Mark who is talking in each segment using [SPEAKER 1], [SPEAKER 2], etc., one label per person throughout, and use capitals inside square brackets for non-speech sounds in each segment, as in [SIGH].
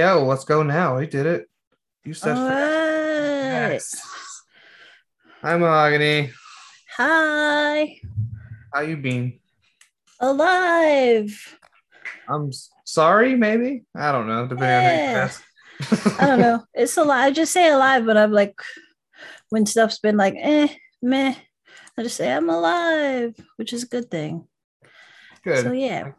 [SPEAKER 1] Yo, let's go now. We did it. You said
[SPEAKER 2] right.
[SPEAKER 1] Hi Mahogany.
[SPEAKER 2] Hi.
[SPEAKER 1] How you been?
[SPEAKER 2] Alive.
[SPEAKER 1] I'm sorry, maybe. I don't know. Depending on who you ask.
[SPEAKER 2] I don't know. [LAUGHS] It's alive. I just say alive, but I'm like, when stuff's been like, eh, meh, I just say I'm alive, which is a good thing.
[SPEAKER 1] Good.
[SPEAKER 2] So yeah,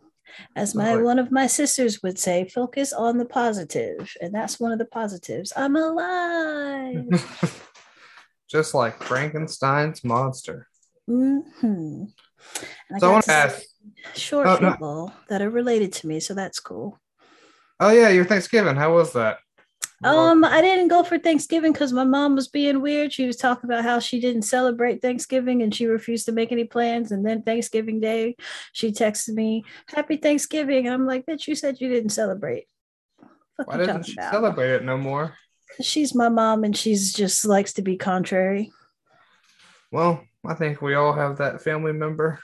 [SPEAKER 2] as my one of my sisters would say, focus on the positive, and that's one of the positives. I'm alive. [LAUGHS]
[SPEAKER 1] Just like Frankenstein's monster.
[SPEAKER 2] hmm And
[SPEAKER 1] So I want
[SPEAKER 2] to
[SPEAKER 1] ask.
[SPEAKER 2] short
[SPEAKER 1] Oh, no.
[SPEAKER 2] people that are related to me, so that's cool.
[SPEAKER 1] Oh yeah, your Thanksgiving. How was that?
[SPEAKER 2] Um, I didn't go for Thanksgiving because my mom was being weird. She was talking about how she didn't celebrate Thanksgiving and she refused to make any plans. And then Thanksgiving Day, she texted me, "Happy Thanksgiving." And I'm like, "Bitch, you said you didn't celebrate." What
[SPEAKER 1] Why doesn't she
[SPEAKER 2] about?
[SPEAKER 1] celebrate it no more?
[SPEAKER 2] she's my mom and she's just likes to be contrary.
[SPEAKER 1] Well, I think we all have that family member.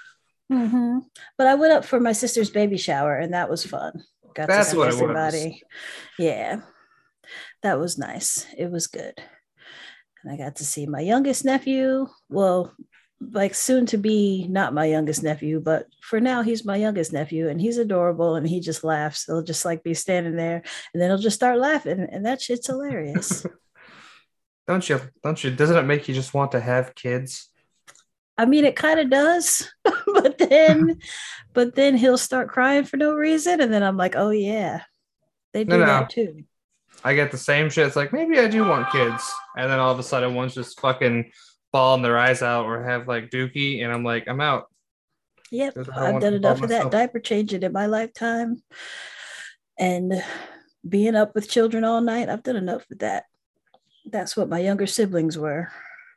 [SPEAKER 2] Mm-hmm. But I went up for my sister's baby shower and that was fun. Got
[SPEAKER 1] That's
[SPEAKER 2] to
[SPEAKER 1] what
[SPEAKER 2] everybody. Yeah, that was nice. It was good. And I got to see my youngest nephew. Well, like soon to be not my youngest nephew, but for now he's my youngest nephew and he's adorable and he just laughs. He'll just like be standing there and then he'll just start laughing and that shit's hilarious. [LAUGHS]
[SPEAKER 1] Don't you? Don't you? Doesn't it make you just want to have kids?
[SPEAKER 2] I mean, it kind of does, [LAUGHS] but then, [LAUGHS] but then he'll start crying for no reason, and then I'm like, oh yeah, they do
[SPEAKER 1] No, no.
[SPEAKER 2] that too.
[SPEAKER 1] I get the same shit. It's like maybe I do want kids, and then all of a sudden one's just fucking bawling their eyes out or have like dookie, and I'm like, I'm out.
[SPEAKER 2] Yep, I've done enough of that diaper changing in my lifetime, and being up with children all night. I've done enough of that. That's what my younger siblings were.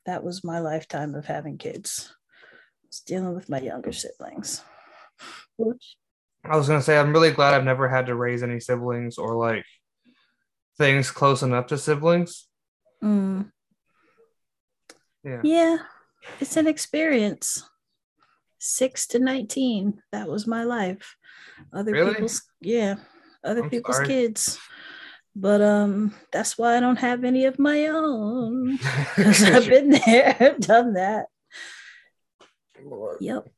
[SPEAKER 2] That was my lifetime of having kids. Was dealing with my younger siblings. Which
[SPEAKER 1] I was gonna say I'm really glad I've never had to raise any siblings or like things close enough to siblings.
[SPEAKER 2] Mm,
[SPEAKER 1] Yeah.
[SPEAKER 2] yeah, it's an experience. Six to 19. That was my life. Other
[SPEAKER 1] Really?
[SPEAKER 2] people's, yeah, other
[SPEAKER 1] I'm
[SPEAKER 2] people's
[SPEAKER 1] sorry.
[SPEAKER 2] kids. But um, that's why I don't have any of my own. [LAUGHS] Because I've been there, [LAUGHS] I've done that. Yep.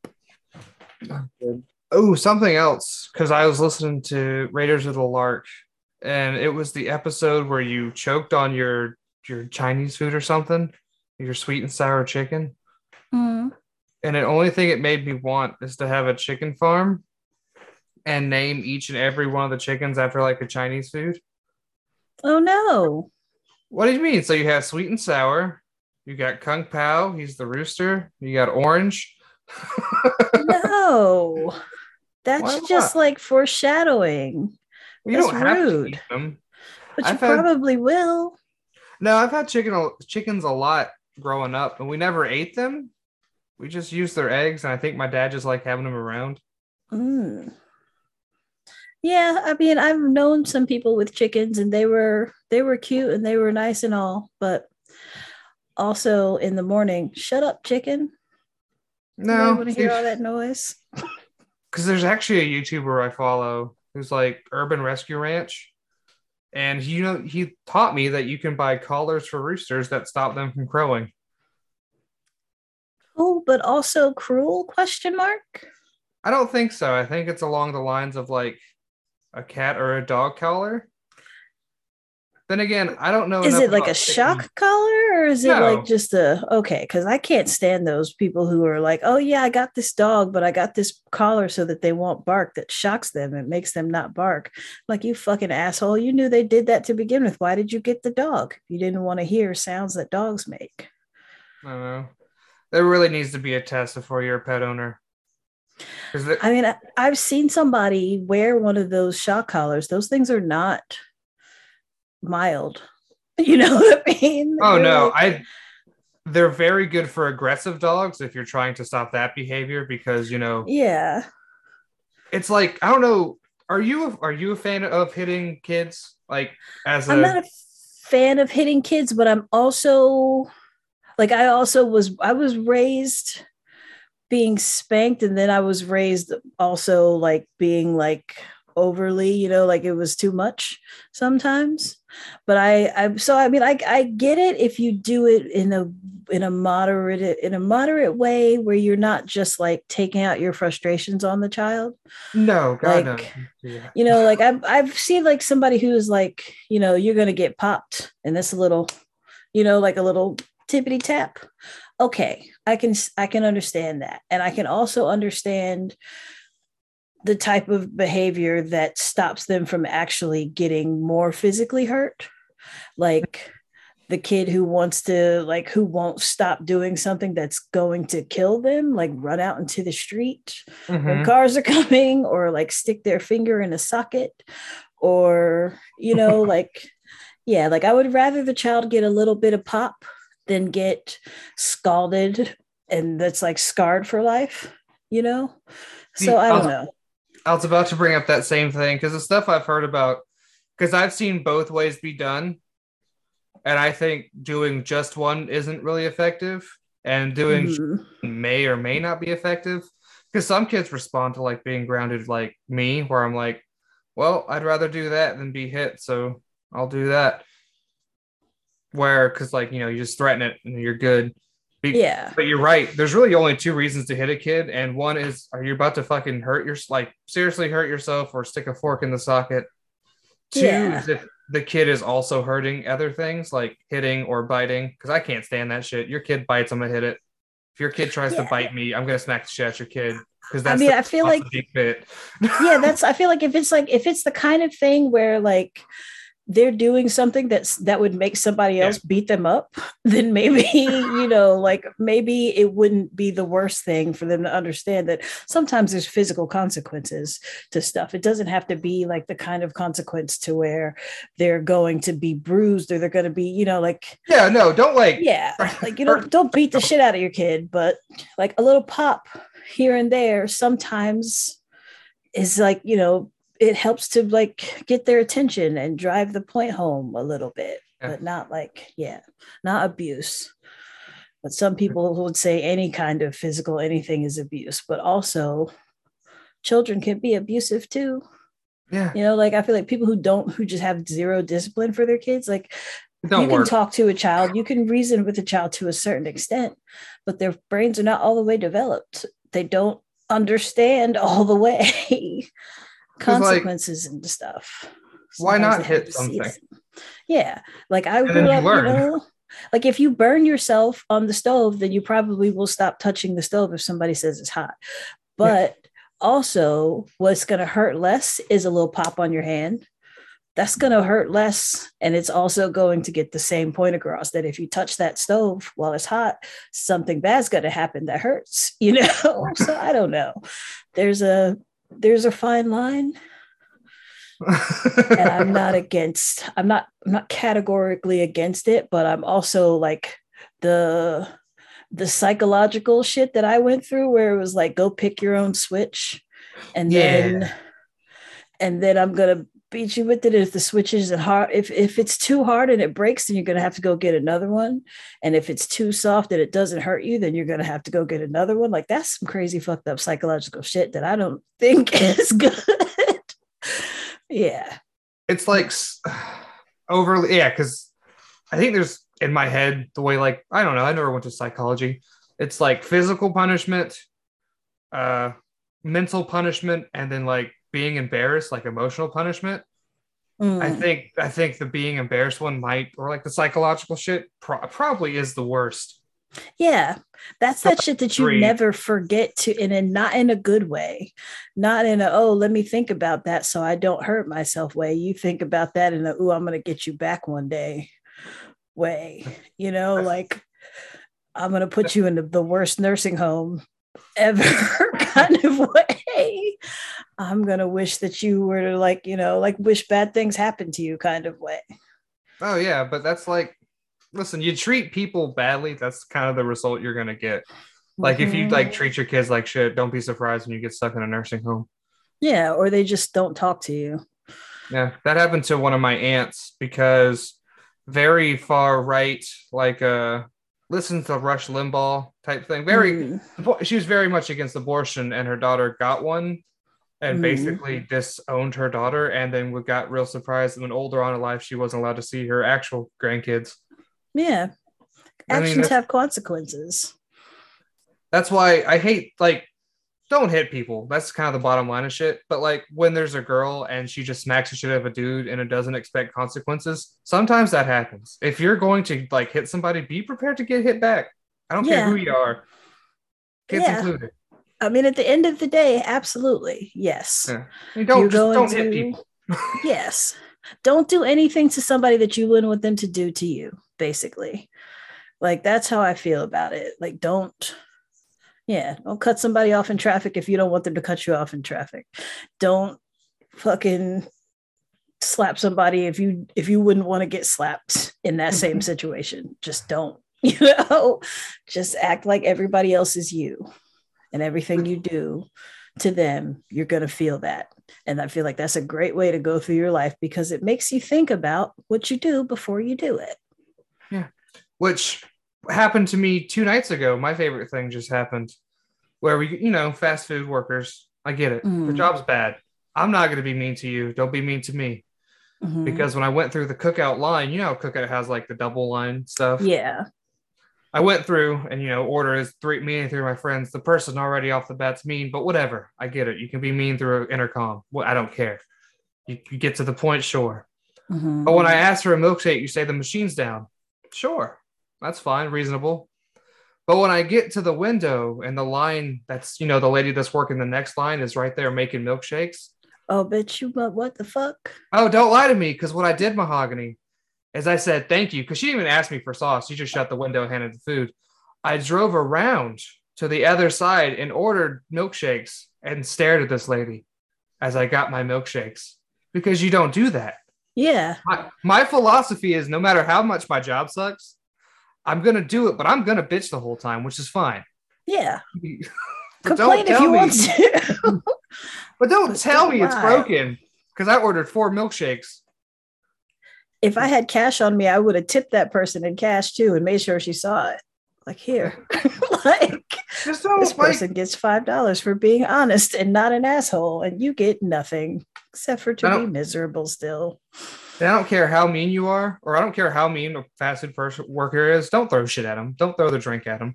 [SPEAKER 1] Oh, something else. Because I was listening to Raiders of the Lark, and it was the episode where you choked on your your Chinese food or something, your sweet and sour chicken.
[SPEAKER 2] Mm.
[SPEAKER 1] And the only thing it made me want is to have a chicken farm and name each and every one of the chickens after like a Chinese food.
[SPEAKER 2] Oh no.
[SPEAKER 1] What do you mean? So you have sweet and sour, you got Kung Pao, he's the rooster, you got orange. [LAUGHS]
[SPEAKER 2] No. That's
[SPEAKER 1] Why
[SPEAKER 2] just
[SPEAKER 1] not?
[SPEAKER 2] like foreshadowing.
[SPEAKER 1] You
[SPEAKER 2] That's
[SPEAKER 1] don't have to
[SPEAKER 2] rude.
[SPEAKER 1] eat them.
[SPEAKER 2] But you
[SPEAKER 1] I've had-
[SPEAKER 2] probably will.
[SPEAKER 1] No, I've had chicken chickens a lot growing up, and we never ate them. We just used their eggs, and I think my dad just liked having them around.
[SPEAKER 2] Mm. Yeah, I mean, I've known some people with chickens, and they were they were cute and they were nice and all, but also in the morning, shut up, chicken.
[SPEAKER 1] No,
[SPEAKER 2] want to hear all that noise. [LAUGHS]
[SPEAKER 1] because there's actually a YouTuber I follow who's like Urban Rescue Ranch, and he, you know he taught me that you can buy collars for roosters that stop them from crowing.
[SPEAKER 2] Cool, but also cruel? Question mark.
[SPEAKER 1] I don't think so. I think it's along the lines of like a cat or a dog collar. Then again, I don't know.
[SPEAKER 2] Is it like a
[SPEAKER 1] chicken-
[SPEAKER 2] shock collar or is it
[SPEAKER 1] No.
[SPEAKER 2] like just a okay? Because I can't stand those people who are like, oh yeah, I got this dog, but I got this collar so that they won't bark. That shocks them. It makes them not bark. Like you fucking asshole. You knew they did that to begin with. Why did you get the dog? You didn't want to hear sounds that dogs make.
[SPEAKER 1] I don't know. There really needs to be a test before you're a pet owner. the-
[SPEAKER 2] I mean, I, I've seen somebody wear one of those shock collars. Those things are not mild. [LAUGHS] You know what I mean?
[SPEAKER 1] oh
[SPEAKER 2] They're
[SPEAKER 1] no,
[SPEAKER 2] like-
[SPEAKER 1] I. They're very good for aggressive dogs if you're trying to stop that behavior because you know
[SPEAKER 2] yeah.
[SPEAKER 1] it's like I don't know. Are you are you a fan of hitting kids like as a
[SPEAKER 2] I'm not a fan of hitting kids, but I'm also like I also was I was raised being spanked and then I was raised also like being like overly, you know, like it was too much sometimes. But I, I, so I mean, I, I get it if you do it in a in a moderate in a moderate way where you're not just like taking out your frustrations on the child.
[SPEAKER 1] No, God,
[SPEAKER 2] like,
[SPEAKER 1] no. Yeah.
[SPEAKER 2] You know, like I've I've seen like somebody who's like, you know, you're gonna get popped and this little, you know, like a little tippity tap. Okay, I can I can understand that, and I can also understand the type of behavior that stops them from actually getting more physically hurt? Like the kid who wants to like who won't stop doing something that's going to kill them like run out into the street mm-hmm. when cars are [LAUGHS] coming or like stick their finger in a socket or you know [LAUGHS] like yeah like i would rather the child get a little bit of pop than get scalded and that's like scarred for life you know? So i don't know
[SPEAKER 1] I was about to bring up that same thing because the stuff I've heard about, because I've seen both ways be done, and I think doing just one isn't really effective, and doing mm-hmm. may or may not be effective. Because some kids respond to like being grounded, like me, where I'm like, well, I'd rather do that than be hit, so I'll do that. Where, because like you know, you just threaten it and you're good. Be-
[SPEAKER 2] yeah.
[SPEAKER 1] But you're right. There's really only two reasons to hit a kid, and one is are you about to fucking hurt your like seriously hurt yourself or stick a fork in the socket? Two yeah. is if the kid is also hurting other things like hitting or biting. Because I can't stand that shit. Your kid bites, I'm gonna hit it. If your kid tries yeah. to bite me, I'm gonna smack the shit at your kid. Because that's
[SPEAKER 2] I mean, I feel like yeah, [LAUGHS] that's I feel like if it's like if it's the kind of thing where like they're doing something that's that would make somebody else yeah. beat them up [LAUGHS] then maybe [LAUGHS] you know like maybe it wouldn't be the worst thing for them to understand that sometimes there's physical consequences to stuff it doesn't have to be like the kind of consequence to where they're going to be bruised or they're going to be you know like
[SPEAKER 1] yeah no don't like
[SPEAKER 2] yeah [LAUGHS] like you know don't beat the shit out of your kid but like a little pop here and there sometimes is like you know it helps to like get their attention and drive the point home a little bit, yeah. but not like, yeah, not abuse. But some people would say any kind of physical anything is abuse, but also children can be abusive too.
[SPEAKER 1] Yeah.
[SPEAKER 2] You know, like I feel like people who don't, who just have zero discipline for their kids, like you can talk to a child, you can reason with a child to a certain extent, but their brains are not all the way developed. They don't understand all the way [LAUGHS] consequences like, and stuff.
[SPEAKER 1] Sometimes why not hit something?
[SPEAKER 2] Yeah, like I grew up, you, you know, like if you burn yourself on the stove, then you probably will stop touching the stove if somebody says it's hot. But yeah. also, what's going to hurt less is a little pop on your hand. That's going to hurt less. And it's also going to get the same point across that if you touch that stove while it's hot, something bad's going to happen that hurts, [LAUGHS] you know? so I don't know. There's a there's a fine line and i'm [LAUGHS] not against i'm not i'm not categorically against it but i'm also like the the psychological shit that i went through where it was like go pick your own switch and yeah. then and then i'm gonna beat you with it. If the switch isn't hard if if it's too hard and it breaks then you're going to have to go get another one. And if it's too soft and it doesn't hurt you then you're going to have to go get another one. Like that's some crazy fucked up psychological shit that i don't [LAUGHS] think is good. Yeah.
[SPEAKER 1] It's like [SIGHS] overly yeah because i think there's in my head the way like i don't know i never went to psychology. It's like physical punishment uh mental punishment and then like being embarrassed, like emotional punishment. Mm. I think I think the being embarrassed one might, or like the psychological shit, pro- probably is the worst.
[SPEAKER 2] Yeah, that's that shit that you Three. never forget to, and in not in a good way, not in a oh let me think about that so I don't hurt myself way. You think about that in a oh I'm gonna get you back one day way. You know, [LAUGHS] like I'm gonna put you in the, the worst nursing home [LAUGHS] ever [LAUGHS] kind of way. I'm gonna wish that you were to like, you know, like wish bad things happen to you kind of way.
[SPEAKER 1] Oh yeah, but that's like listen, you treat people badly, that's kind of the result you're gonna get. Like mm-hmm. if you like mm-hmm. treat your kids like shit, don't be surprised when you get stuck in a nursing home.
[SPEAKER 2] Yeah, or they just don't talk to you.
[SPEAKER 1] Yeah, that happened to one of my aunts because very far right, like uh listens to Rush Limbaugh type thing. Very, mm. she was very much against abortion, and her daughter got one, and
[SPEAKER 2] Mhm.
[SPEAKER 1] basically disowned her daughter and then we got real surprised when older on in life she wasn't allowed to see her actual grandkids
[SPEAKER 2] Yeah.
[SPEAKER 1] I mean,
[SPEAKER 2] Actions have consequences.
[SPEAKER 1] that's why i hate like don't hit people that's kind of the bottom line of shit but like when there's a girl and she just smacks the shit out of a dude and it doesn't expect consequences sometimes that happens if you're going to like hit somebody be prepared to get hit back i don't care who you are kids
[SPEAKER 2] Yeah.
[SPEAKER 1] included
[SPEAKER 2] I mean, at the end of the day, absolutely. Yes.
[SPEAKER 1] Yeah. You don't don't hit people [LAUGHS]
[SPEAKER 2] yes. Don't do anything to somebody that you wouldn't want them to do to you, basically. Like that's how I feel about it. Like don't yeah, don't cut somebody off in traffic if you don't want them to cut you off in traffic. Don't fucking slap somebody if you if you wouldn't want to get slapped in that same mm-hmm. situation. Just don't. [LAUGHS] You know, just act like everybody else is you. And everything you do to them, you're going to feel that. And I feel like that's a great way to go through your life because it makes you think about what you do before you do it. Yeah.
[SPEAKER 1] Which happened to me two nights ago. My favorite thing just happened where we, you know, fast food workers. I get it. The
[SPEAKER 2] Mm.
[SPEAKER 1] job's bad. I'm not going to be mean to you. Don't be mean to me.
[SPEAKER 2] Mhm.
[SPEAKER 1] Because when I went through the cookout line, you know, how cookout has like the double line stuff.
[SPEAKER 2] yeah,
[SPEAKER 1] I went through and, you know, order is three, me and three my friends. The person already off the bat's mean, but whatever. I get it. You can be mean through intercom. Well, I don't care. You, you get to the point, sure.
[SPEAKER 2] Mhm.
[SPEAKER 1] But when I ask for a milkshake, you say the machine's down. Sure, that's fine, reasonable. But when I get to the window and the line that's, you know, the lady that's working the next line is right there making milkshakes.
[SPEAKER 2] oh, bitch, you but what the fuck?
[SPEAKER 1] Oh, don't lie to me. Because what I did, Mahogany, is I said thank you. Because she didn't even ask me for sauce. She just shut the window and handed the food. I drove around to the other side and ordered milkshakes and stared at this lady as I got my milkshakes. Because you don't do that.
[SPEAKER 2] Yeah,
[SPEAKER 1] my, my philosophy is no matter how much my job sucks, I'm gonna do it, but I'm gonna bitch the whole time, which is fine.
[SPEAKER 2] yeah. [LAUGHS] Complain if you
[SPEAKER 1] me-
[SPEAKER 2] want to. [LAUGHS]
[SPEAKER 1] But don't
[SPEAKER 2] But
[SPEAKER 1] tell me it's broken because I ordered four milkshakes.
[SPEAKER 2] If I had cash on me, I would have tipped that person in cash too and made sure she saw it. Like here, [LAUGHS] like this
[SPEAKER 1] like
[SPEAKER 2] person gets five dollars for being honest and not an asshole, and you get nothing except for to be miserable still.
[SPEAKER 1] I don't care how mean you are, or I don't care how mean a fast food person worker is. Don't throw shit at them. Don't throw the drink at them.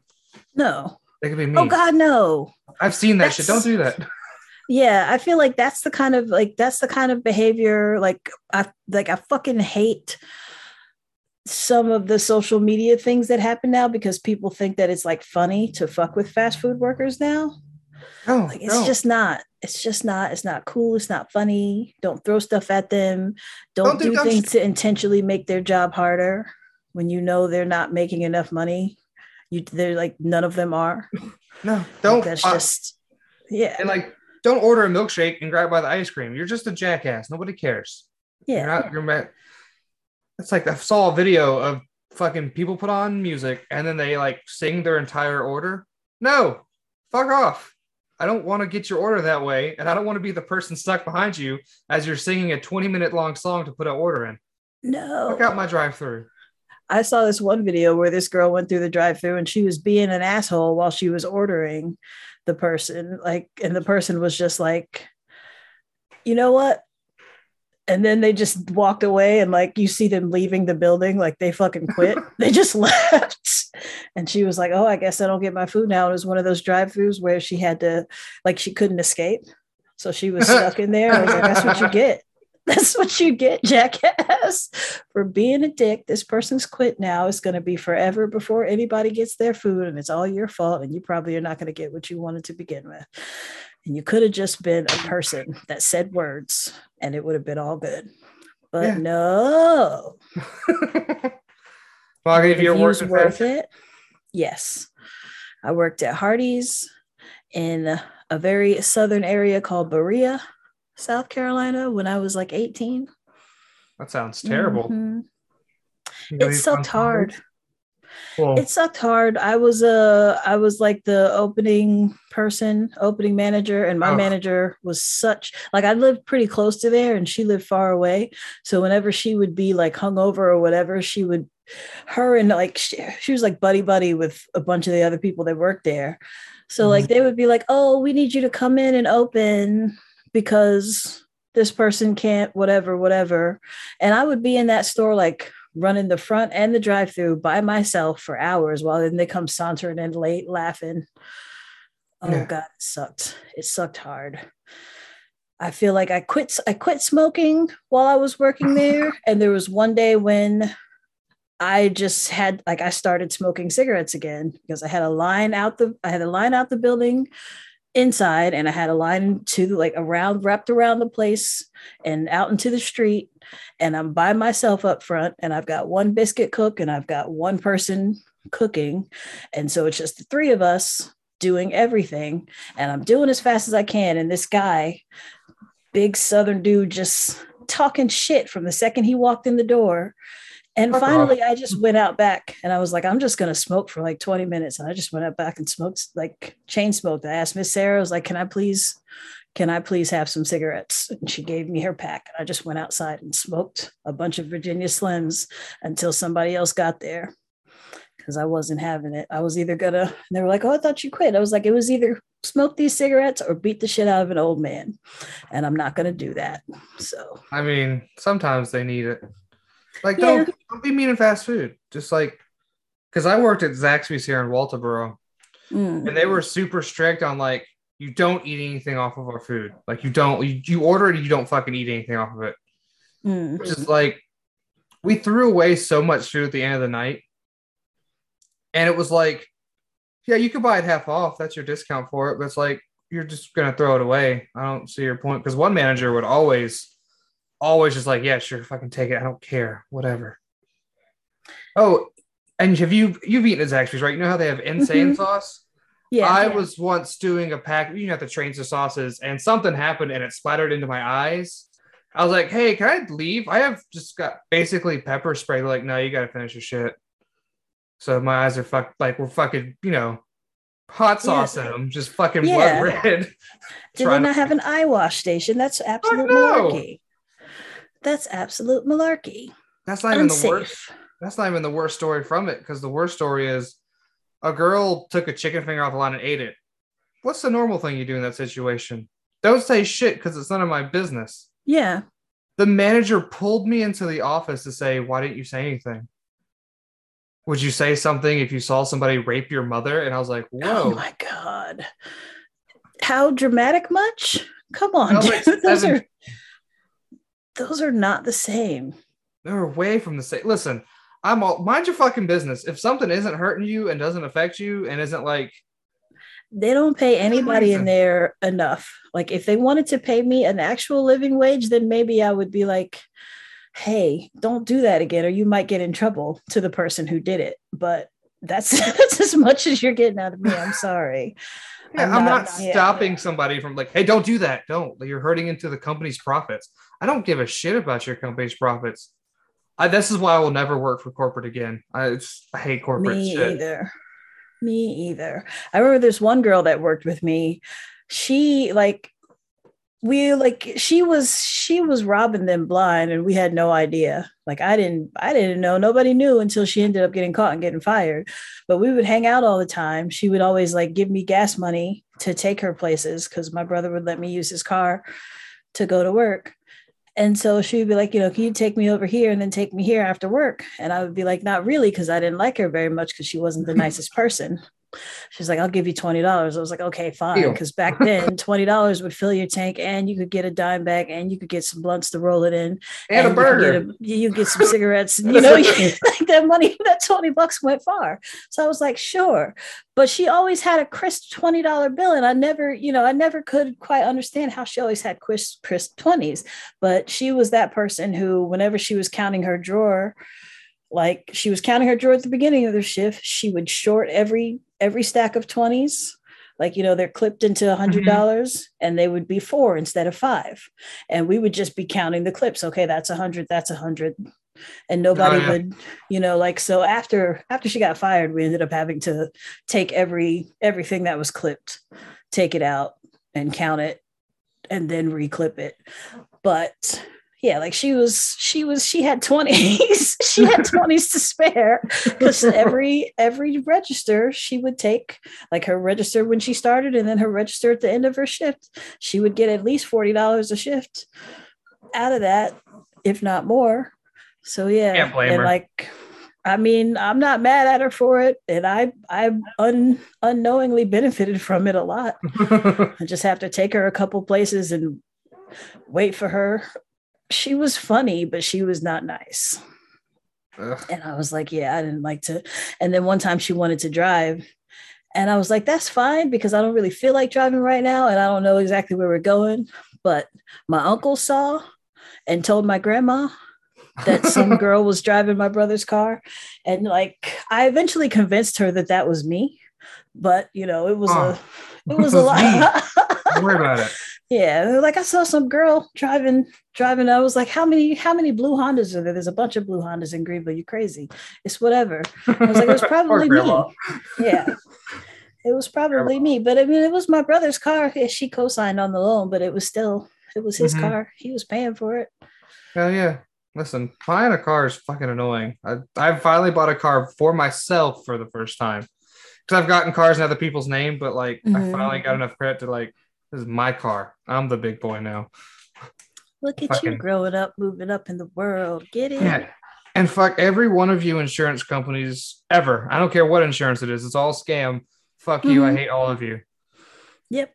[SPEAKER 2] No.
[SPEAKER 1] They could be oh, mean.
[SPEAKER 2] Oh God, no.
[SPEAKER 1] I've seen that shit. Don't do that.
[SPEAKER 2] Yeah, I feel like that's the kind of like that's the kind of behavior like I like I fucking hate some of the social media things that happen now because people think that it's like funny to fuck with fast food workers now.
[SPEAKER 1] No,
[SPEAKER 2] Like it's
[SPEAKER 1] no.
[SPEAKER 2] just not. It's just not. It's not cool. It's not funny. Don't throw stuff at them. Don't,
[SPEAKER 1] Don't do
[SPEAKER 2] things to intentionally make their job harder when you know they're not making enough money. You they're like none of them are. [LAUGHS]
[SPEAKER 1] no. Don't.
[SPEAKER 2] that's
[SPEAKER 1] uh,
[SPEAKER 2] just yeah.
[SPEAKER 1] and like, don't order a milkshake and grab by the ice cream. You're just a jackass. Nobody cares.
[SPEAKER 2] yeah.
[SPEAKER 1] You're not. You're mad. It's like I saw a video of fucking people put on music and then they like sing their entire order. No, fuck off. I don't want to get your order that way, and I don't want to be the person stuck behind you as you're singing a 20 minute long song to put an order in.
[SPEAKER 2] no.
[SPEAKER 1] Fuck out my drive-through.
[SPEAKER 2] I saw this one video where this girl went through the drive-through and she was being an asshole while she was ordering the person. Like, and the person was just like, you know what? And then they just walked away and like you see them leaving the building, like they fucking quit. [LAUGHS] they just [LAUGHS] left. And she was like, Oh, I guess I don't get my food now. It was one of those drive-throughs where she had to like she couldn't escape. So she was [LAUGHS] stuck in there. I was like, that's what you get. That's what you get, jackass, for being a dick. This person's quit now. It's going to be forever before anybody gets their food, and it's all your fault. And you probably are not going to get what you wanted to begin with. And you could have just been a person that said words, and it would have been all good. But
[SPEAKER 1] Yeah.
[SPEAKER 2] no, [LAUGHS]
[SPEAKER 1] well, if you're
[SPEAKER 2] worth
[SPEAKER 1] fast,
[SPEAKER 2] it. Yes, I worked at Hardee's in a very southern area called Berea, South Carolina, when I was like 18.
[SPEAKER 1] that sounds terrible.
[SPEAKER 2] Mhm.
[SPEAKER 1] You know,
[SPEAKER 2] It sucked hard. It sucked hard. I was uh I was like the opening person, opening manager, and my
[SPEAKER 1] Oh.
[SPEAKER 2] manager was such like I lived pretty close to there and she lived far away. So whenever she would be like hungover or whatever, she would her and like she, she was like buddy buddy with a bunch of the other people that worked there. So like they would be like, "Oh, we need you to come in and open because this person can't whatever whatever. And i would be in that store like running the front and the drive through by myself for hours while then they come sauntering in late laughing. Oh yeah. god it sucked. It sucked hard. I feel like i quit i quit smoking while i was working [LAUGHS] there. And there was one day when I just had like I started smoking cigarettes again because I had a line out the I had a line out the building inside and I had a line to like around wrapped around the place and out into the street. And I'm by myself up front and I've got one biscuit cook and I've got one person cooking. And so it's just the three of us doing everything and I'm doing as fast as I can. And this guy big southern dude just talking shit from the second he walked in the door and finally, I just went out back and I was like, I'm just going to smoke for like 20 minutes. And I just went out back and smoked, like chain smoked. I asked Miss Sarah, I was like, can I please, can I please have some cigarettes? And she gave me her pack. And I just went outside and smoked a bunch of Virginia Slims until somebody else got there because I wasn't having it. I was either gonna, they were like, oh, I thought you quit. I was like, it was either smoke these cigarettes or beat the shit out of an old man. And I'm not going to do that. So,
[SPEAKER 1] I mean, sometimes they need it. Like, yeah. don't, don't be mean in fast food. Just like, because I worked at Zaxby's here in Walterboro, mm. and they were super strict on like, you don't eat anything off of our food. Like, you don't, you, you order it, you don't fucking eat anything off of it. Mm. Which is like, we threw away so much food at the end of the night. And it was like, yeah, you could buy it half off. That's your discount for it. But it's like, you're just going to throw it away. I don't see your point. Because one manager would always, always just like, yeah, sure, fucking take it. I don't care, whatever. Oh, and have you you've eaten at Zaxby's, right? You know how they have insane mm-hmm. sauce? Yeah. I yeah. was once doing a pack, you know, the trains of sauces, and something happened and it splattered into my eyes. I was like, hey, can I leave? I have just got basically pepper spray. They're like, no, you gotta finish your shit. So my eyes are fucked like we're fucking, you know, hot sauce yeah. them, just fucking yeah. blood red. [LAUGHS]
[SPEAKER 2] Did they not to... have an eye wash station? That's absolute no. That's absolute malarkey.
[SPEAKER 1] That's not Unsafe. even the worst. That's not even the worst story from it because the worst story is a girl took a chicken finger off the line and ate it. What's the normal thing you do in that situation? Don't say shit because it's none of my business.
[SPEAKER 2] Yeah.
[SPEAKER 1] The manager pulled me into the office to say, Why didn't you say anything? Would you say something if you saw somebody rape your mother? And I was like, oh Whoa.
[SPEAKER 2] Oh my God. How dramatic much? Come on. Like [LAUGHS] Those are those are not the same.
[SPEAKER 1] They're way from the same. Listen, I'm all mind your fucking business. If something isn't hurting you and doesn't affect you and isn't like
[SPEAKER 2] they don't pay anybody in there enough. Like if they wanted to pay me an actual living wage, then maybe I would be like, hey, don't do that again, or you might get in trouble to the person who did it. But that's [LAUGHS] that's as much as you're getting out of me. I'm sorry. [LAUGHS]
[SPEAKER 1] Yeah, I'm, I'm not, not, stopping yeah. somebody from like, hey, don't do that. Don't. You're hurting into the company's profits. I don't give a shit about your company's profits. I, this is why I will never work for corporate again. I, I hate corporate
[SPEAKER 2] me
[SPEAKER 1] shit.
[SPEAKER 2] either. Me either. I remember there's one girl that worked with me. She like we like she was she was robbing them blind and we had no idea like i didn't i didn't know nobody knew until she ended up getting caught and getting fired but we would hang out all the time she would always like give me gas money to take her places because my brother would let me use his car to go to work and so she would be like, you know, can you take me over here and then take me here after work? And I would be like, not really, because I didn't like her very much because she wasn't the [LAUGHS] nicest person. She's like, I'll give you $20. I was like, okay, fine. Because back then, [LAUGHS] $20 would fill your tank and you could get a dime bag and you could get some blunts to roll it in.
[SPEAKER 1] And, and a burger.
[SPEAKER 2] You get, a, you get some cigarettes. And, [LAUGHS] you know, [LAUGHS] like that money, that 20 bucks went far. So I was like, sure. But she always had a crisp $20 bill. And I never, you know, I never could quite understand how she always had crisp, crisp 20s. But she was that person who, whenever she was counting her drawer, like she was counting her drawer at the beginning of the shift she would short every every stack of 20s like you know they're clipped into a hundred mm-hmm. dollars mm-hmm. and they would be four instead of five and we would just be counting the clips okay that's a hundred that's a hundred and nobody oh, yeah. would you know like so after after she got fired we ended up having to take every everything that was clipped take it out and count it and then reclip it but yeah, like she was, she was, she had 20s. [LAUGHS] she had 20s to spare [LAUGHS] because every every register she would take, like her register when she started, and then her register at the end of her shift, she would get at least $40 a shift out of that, if not more. So yeah,
[SPEAKER 1] Can't blame
[SPEAKER 2] and
[SPEAKER 1] her.
[SPEAKER 2] like I mean, I'm not mad at her for it, and I I un, unknowingly benefited from it a lot. [LAUGHS] I just have to take her a couple places and wait for her. She was funny, but she was not nice.
[SPEAKER 1] Ugh.
[SPEAKER 2] And I was like, yeah, I didn't like to. And then one time she wanted to drive. And I was like, that's fine because I don't really feel like driving right now. And I don't know exactly where we're going. But my uncle saw and told my grandma that some [LAUGHS] girl was driving my brother's car. And like, I eventually convinced her that that was me. But, you know, it was
[SPEAKER 1] Oh.
[SPEAKER 2] a, it was a lot.
[SPEAKER 1] Don't [LAUGHS] worry about it.
[SPEAKER 2] Yeah, like I saw some girl driving, driving. I was like, how many, how many blue Hondas are there? There's a bunch of blue Hondas in Greenville. You crazy? It's whatever. I was like, it was [LAUGHS] probably me. Yeah, it was probably me. But I mean, it was my brother's car. Yeah, She co-signed on the loan, but it was still, it was his
[SPEAKER 1] Mhm.
[SPEAKER 2] car. He was paying for it.
[SPEAKER 1] Hell yeah. Listen, buying a car is fucking annoying. I, I finally bought a car for myself for the first time. Because I've gotten cars in other people's name, but like I
[SPEAKER 2] Mhm.
[SPEAKER 1] finally got enough credit to like, this is my car. I'm the big boy now.
[SPEAKER 2] Look at
[SPEAKER 1] Fucking-
[SPEAKER 2] you growing up, moving up in the world. Get it?
[SPEAKER 1] Yeah. And fuck every one of you insurance companies ever. I don't care what insurance it is. It's all scam. Fuck you. I
[SPEAKER 2] Mhm.
[SPEAKER 1] hate all of you.
[SPEAKER 2] Yep.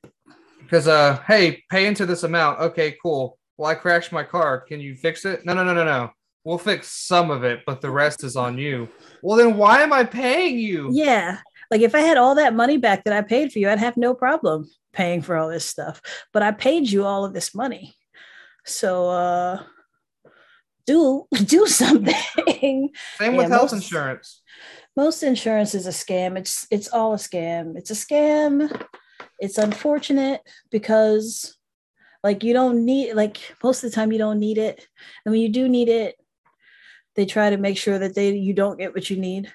[SPEAKER 1] Because uh, hey, pay into this amount. Okay, cool. Well, I crashed my car. Can you fix it? No, no, no, no, no. We'll fix some of it, but the rest is on you. Well, then why am I paying you?
[SPEAKER 2] Yeah. Like if I had all that money back that I paid for you, I'd have no problem paying for all this stuff. But I paid you all of this money. So uh do [LAUGHS] do something.
[SPEAKER 1] Same
[SPEAKER 2] Yeah,
[SPEAKER 1] with health
[SPEAKER 2] most-
[SPEAKER 1] insurance.
[SPEAKER 2] Most insurance is a scam. It's it's all a scam. It's a scam. It's unfortunate because like you don't need like most of the time you don't need it. And when you do need it, they try to make sure that they you don't get what you need.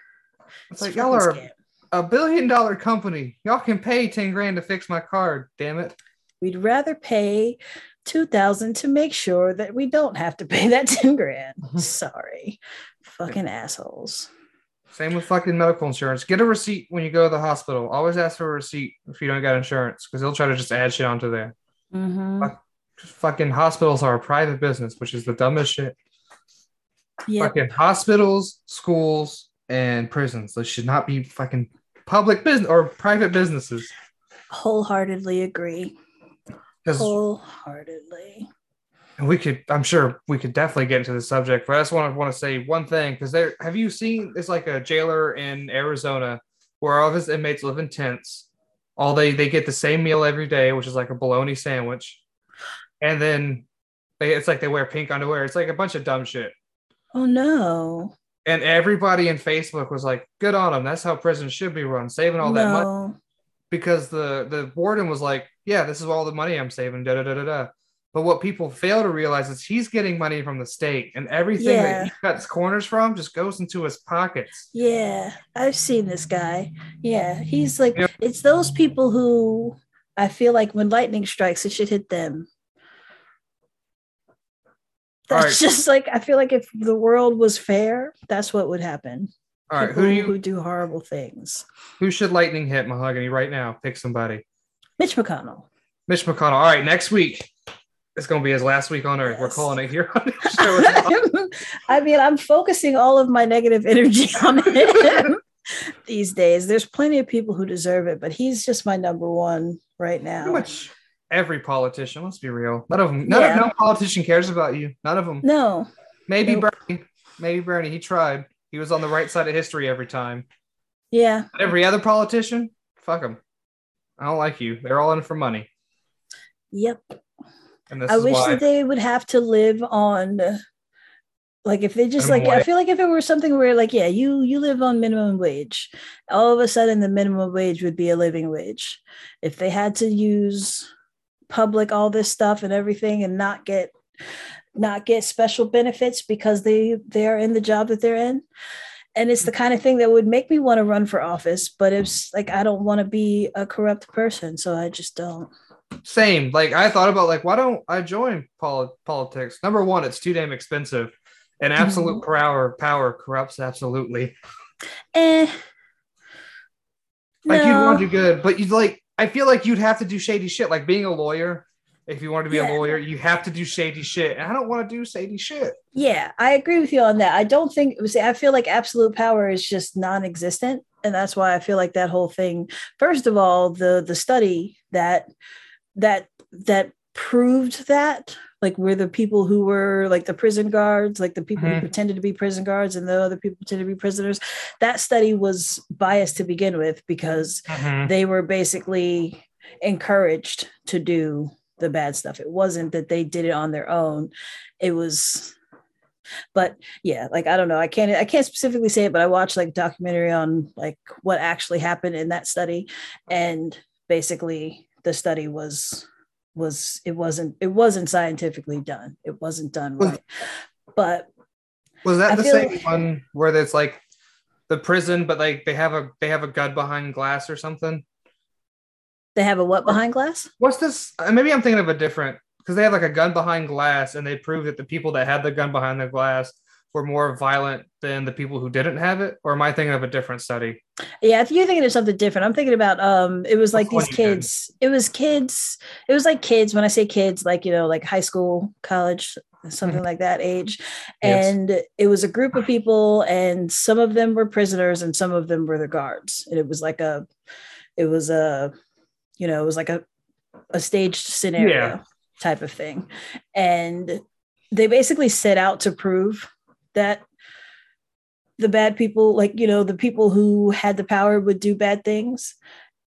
[SPEAKER 1] It's
[SPEAKER 2] a
[SPEAKER 1] like y'all are
[SPEAKER 2] scam.
[SPEAKER 1] A billion dollar company. Y'all can pay 10 grand to fix my car. Damn it.
[SPEAKER 2] we'd rather pay 2000 to make sure that we don't have to pay that 10 grand [LAUGHS] sorry fucking assholes
[SPEAKER 1] Same with fucking medical insurance. Get a receipt when you go to the hospital. Always ask for a receipt if you don't got insurance because they'll try to just add shit onto there.
[SPEAKER 2] mm-hmm.
[SPEAKER 1] Fuck. Fucking hospitals are a private business, which is the dumbest shit.
[SPEAKER 2] yep.
[SPEAKER 1] Fucking hospitals, schools, and prisons. Those should not be fucking public business or private businesses.
[SPEAKER 2] wholeheartedly agree wholeheartedly
[SPEAKER 1] we could, I'm sure we could definitely get into the subject, but I just want to want to say one thing because there, have you seen? It's like a jailer in Arizona where all of his inmates live in tents. All they they get the same meal every day, which is like a bologna sandwich, and then they it's like they wear pink underwear. It's like a bunch of dumb shit.
[SPEAKER 2] oh no
[SPEAKER 1] And everybody in Facebook was like, "Good on them. That's how prisons should be run, saving all that money." Because the the warden was like, "Yeah, this is all the money I'm saving." Da da da da da. But what people fail to realize is he's getting money from the state, and everything
[SPEAKER 2] Yeah.
[SPEAKER 1] that he cuts corners from just goes into his pockets.
[SPEAKER 2] yeah i've seen this guy yeah he's like it's those people who i feel like when lightning strikes it should hit them that's
[SPEAKER 1] right.
[SPEAKER 2] just like i feel like if the world was fair that's what would happen
[SPEAKER 1] All right,
[SPEAKER 2] people
[SPEAKER 1] who do you
[SPEAKER 2] who do horrible things.
[SPEAKER 1] who should lightning hit Mahogany right now? Pick somebody.
[SPEAKER 2] Mitch McConnell.
[SPEAKER 1] Mitch McConnell. All right, next week it's gonna be his last week on Earth. We're calling it here on the [LAUGHS] show.
[SPEAKER 2] I mean, I'm focusing all of my negative energy [LAUGHS] on him these days. There's plenty of people who deserve it, but he's just my number one right
[SPEAKER 1] Pretty
[SPEAKER 2] now.
[SPEAKER 1] much every politician. Let's be real. None of them. None
[SPEAKER 2] Yeah.
[SPEAKER 1] of, no politician cares about you. None of them.
[SPEAKER 2] No,
[SPEAKER 1] Maybe
[SPEAKER 2] Nope.
[SPEAKER 1] Bernie. Maybe Bernie. He tried. He was on the right side of history every time.
[SPEAKER 2] yeah,
[SPEAKER 1] But every other politician, fuck them. I don't like you. They're all in for money.
[SPEAKER 2] yep.
[SPEAKER 1] And this
[SPEAKER 2] I
[SPEAKER 1] is
[SPEAKER 2] wish
[SPEAKER 1] why.
[SPEAKER 2] that they would have to live on like if they just like
[SPEAKER 1] Minimum
[SPEAKER 2] I feel like if it were something where like yeah you you live on minimum wage all of a sudden the minimum wage would be a living wage if they had to use public all this stuff and everything and not get not get special benefits because they they're in the job that they're in and it's the kind of thing that would make me want to run for office but it's like I don't want to be a corrupt person so I just don't
[SPEAKER 1] same. Like I thought about like why don't I join poli- politics? Number one, it's too damn expensive, and absolute
[SPEAKER 2] Mm-hmm.
[SPEAKER 1] power power corrupts absolutely.
[SPEAKER 2] Eh.
[SPEAKER 1] Like you'd want to do good, but you'd like I feel like you'd have to do shady shit. Like being a lawyer, if you want to be
[SPEAKER 2] Yeah.
[SPEAKER 1] a lawyer, you have to do shady shit. And I don't want to do shady shit.
[SPEAKER 2] Yeah, I agree with you on that. I don't think see, I feel like absolute power is just non-existent, and that's why I feel like that whole thing. First of all, the the study that that that proved that like we're the people who were like the prison guards, like the people who
[SPEAKER 1] Mhm.
[SPEAKER 2] pretended to be prison guards, and the other people pretended to be prisoners. That study was biased to begin with because they were basically encouraged to do the bad stuff. It wasn't that they did it on their own. It was but yeah, like I don't know. I can't I can't specifically say it, but I watched like documentary on like what actually happened in that study and basically the study was was it wasn't it wasn't scientifically done. It wasn't done
[SPEAKER 1] Was-
[SPEAKER 2] right. But
[SPEAKER 1] Was that
[SPEAKER 2] I
[SPEAKER 1] the same
[SPEAKER 2] like-
[SPEAKER 1] one where it's like the prison, but like they have a they have a gun behind glass or something?
[SPEAKER 2] they have a what behind glass?
[SPEAKER 1] What's this? uh, Maybe I'm thinking of a different because they have like a gun behind glass, and they prove that the people that had the gun behind the glass were more violent than the people who didn't have it. Or am I thinking of a different study?
[SPEAKER 2] Yeah, if you're thinking of something different, I'm thinking about um it was like these
[SPEAKER 1] did?
[SPEAKER 2] kids. It was kids. It was like kids when I say kids like you know like high school, college, something like that age.
[SPEAKER 1] Yes.
[SPEAKER 2] And it was a group of people and some of them were prisoners and some of them were the guards. And it was like a it was a you know, it was like a a staged scenario
[SPEAKER 1] Yeah.
[SPEAKER 2] type of thing. And they basically set out to prove that the bad people like you know the people who had the power would do bad things.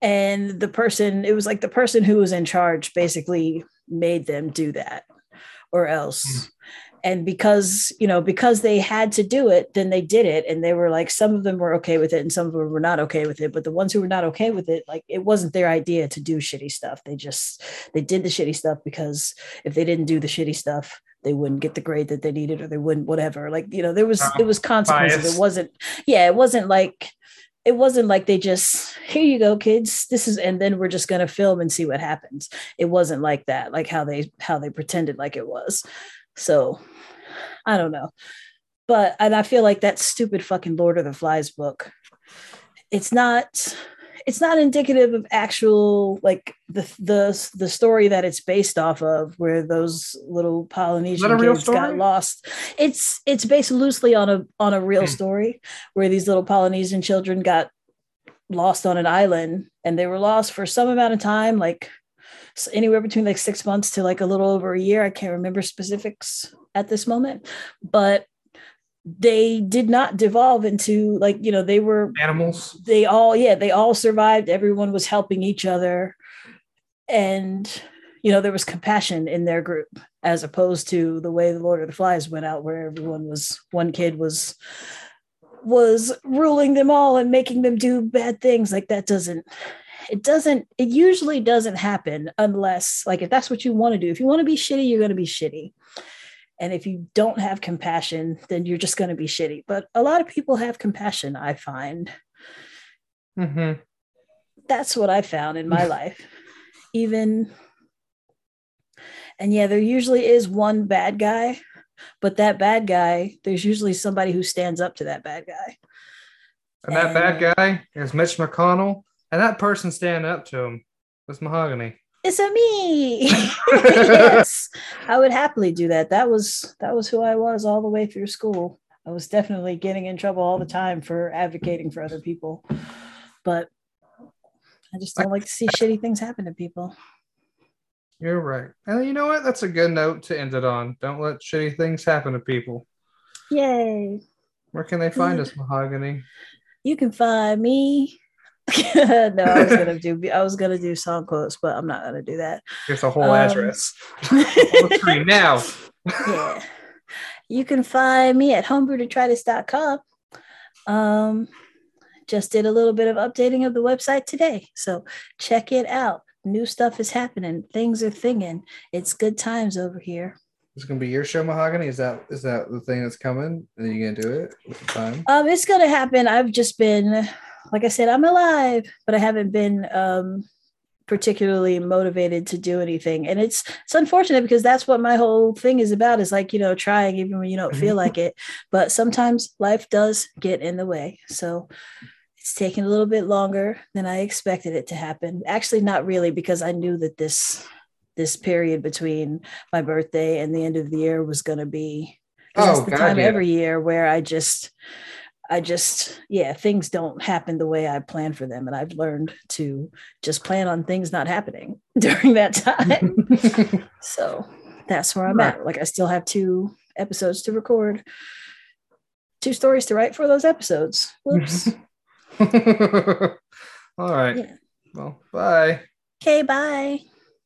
[SPEAKER 2] And the person it was like the person who was in charge basically made them do that or else.
[SPEAKER 1] Mm.
[SPEAKER 2] and because you know because they had to do it then they did it. And they were like some of them were okay with it and some of them were not okay with it. But the ones who were not okay with it like it wasn't their idea to do shitty stuff. They just they did the shitty stuff because if they didn't do the shitty stuff they wouldn't get the grade that they needed or they wouldn't whatever like you know there was
[SPEAKER 1] Uh,
[SPEAKER 2] it was consequences.
[SPEAKER 1] Bias.
[SPEAKER 2] it wasn't yeah it wasn't like it wasn't like they just here you go kids this is and then we're just going to film and see what happens. It wasn't like that like how they how they pretended like it was. So i don't know. But and i feel like that stupid fucking lord of the flies book it's not it's not indicative of actual like the the the story that it's based off of where those little polynesian kids got lost. It's it's based loosely on a on a real
[SPEAKER 1] Hmm.
[SPEAKER 2] story where these little polynesian children got lost on an island and they were lost for some amount of time like anywhere between like six months to like a little over a year. I can't remember specifics at this moment but they did not devolve into like you know they were
[SPEAKER 1] Animals.
[SPEAKER 2] they all yeah they all survived. Everyone was helping each other. And you know there was compassion in their group as opposed to the way the lord of the flies went out where everyone was one kid was was ruling them all and making them do bad things. Like that doesn't it doesn't it usually doesn't happen unless like if that's what you want to do if you want to be shitty you're going to be shitty and if you don't have compassion then you're just going to be shitty but a lot of people have compassion i find
[SPEAKER 1] hmm
[SPEAKER 2] that's what I found in my [LAUGHS] life. Even, and yeah, there usually is one bad guy, but that bad guy, there's usually somebody who stands up to that bad guy.
[SPEAKER 1] And that bad guy is Mitch McConnell, and that person standing up to him was Mahogany.
[SPEAKER 2] It's a me. [LAUGHS] yes, I would happily do that. That was that was who I was all the way through school. I was definitely getting in trouble all the time for advocating for other people, but I just don't like to see shitty things happen to people.
[SPEAKER 1] You're right. And you know what? That's a good note to end it on. Don't let shitty things happen to people.
[SPEAKER 2] Yay!
[SPEAKER 1] Where can they find mm. us, Mahogany?
[SPEAKER 2] you can find me. [LAUGHS] no, I was gonna [LAUGHS] do I was gonna do song quotes, but I'm not gonna do that.
[SPEAKER 1] Here's a whole
[SPEAKER 2] Um,
[SPEAKER 1] address. [LAUGHS] On the screen now.
[SPEAKER 2] yeah. You can find me at homebrewdetritus.com. Um just did a little bit of updating of the website today. So check it out. New stuff is happening. Things are thinging. It's good times over here.
[SPEAKER 1] It's gonna be your show, Mahogany. Is that is that the thing that's coming? And you gonna do it with the time?
[SPEAKER 2] Um, it's gonna happen. I've just been, like I said, I'm alive, but I haven't been um particularly motivated to do anything. And it's it's unfortunate because that's what my whole thing is about is like you know trying even when you don't feel like it. But sometimes life does get in the way. So it's taken a little bit longer than i expected it to happen. Actually not really because i knew that this this period between my birthday and the end of the year was going to be oh, that's the God, time yeah. every year where i just I just, yeah, things don't happen the way I plan for them. And I've learned to just plan on things not happening [LAUGHS] during that time. [LAUGHS] so that's where I'm right. at. Like, I still have two episodes to record, two stories to write for those episodes. Whoops. [LAUGHS]
[SPEAKER 1] All right. Yeah. Well, bye.
[SPEAKER 2] Okay, bye.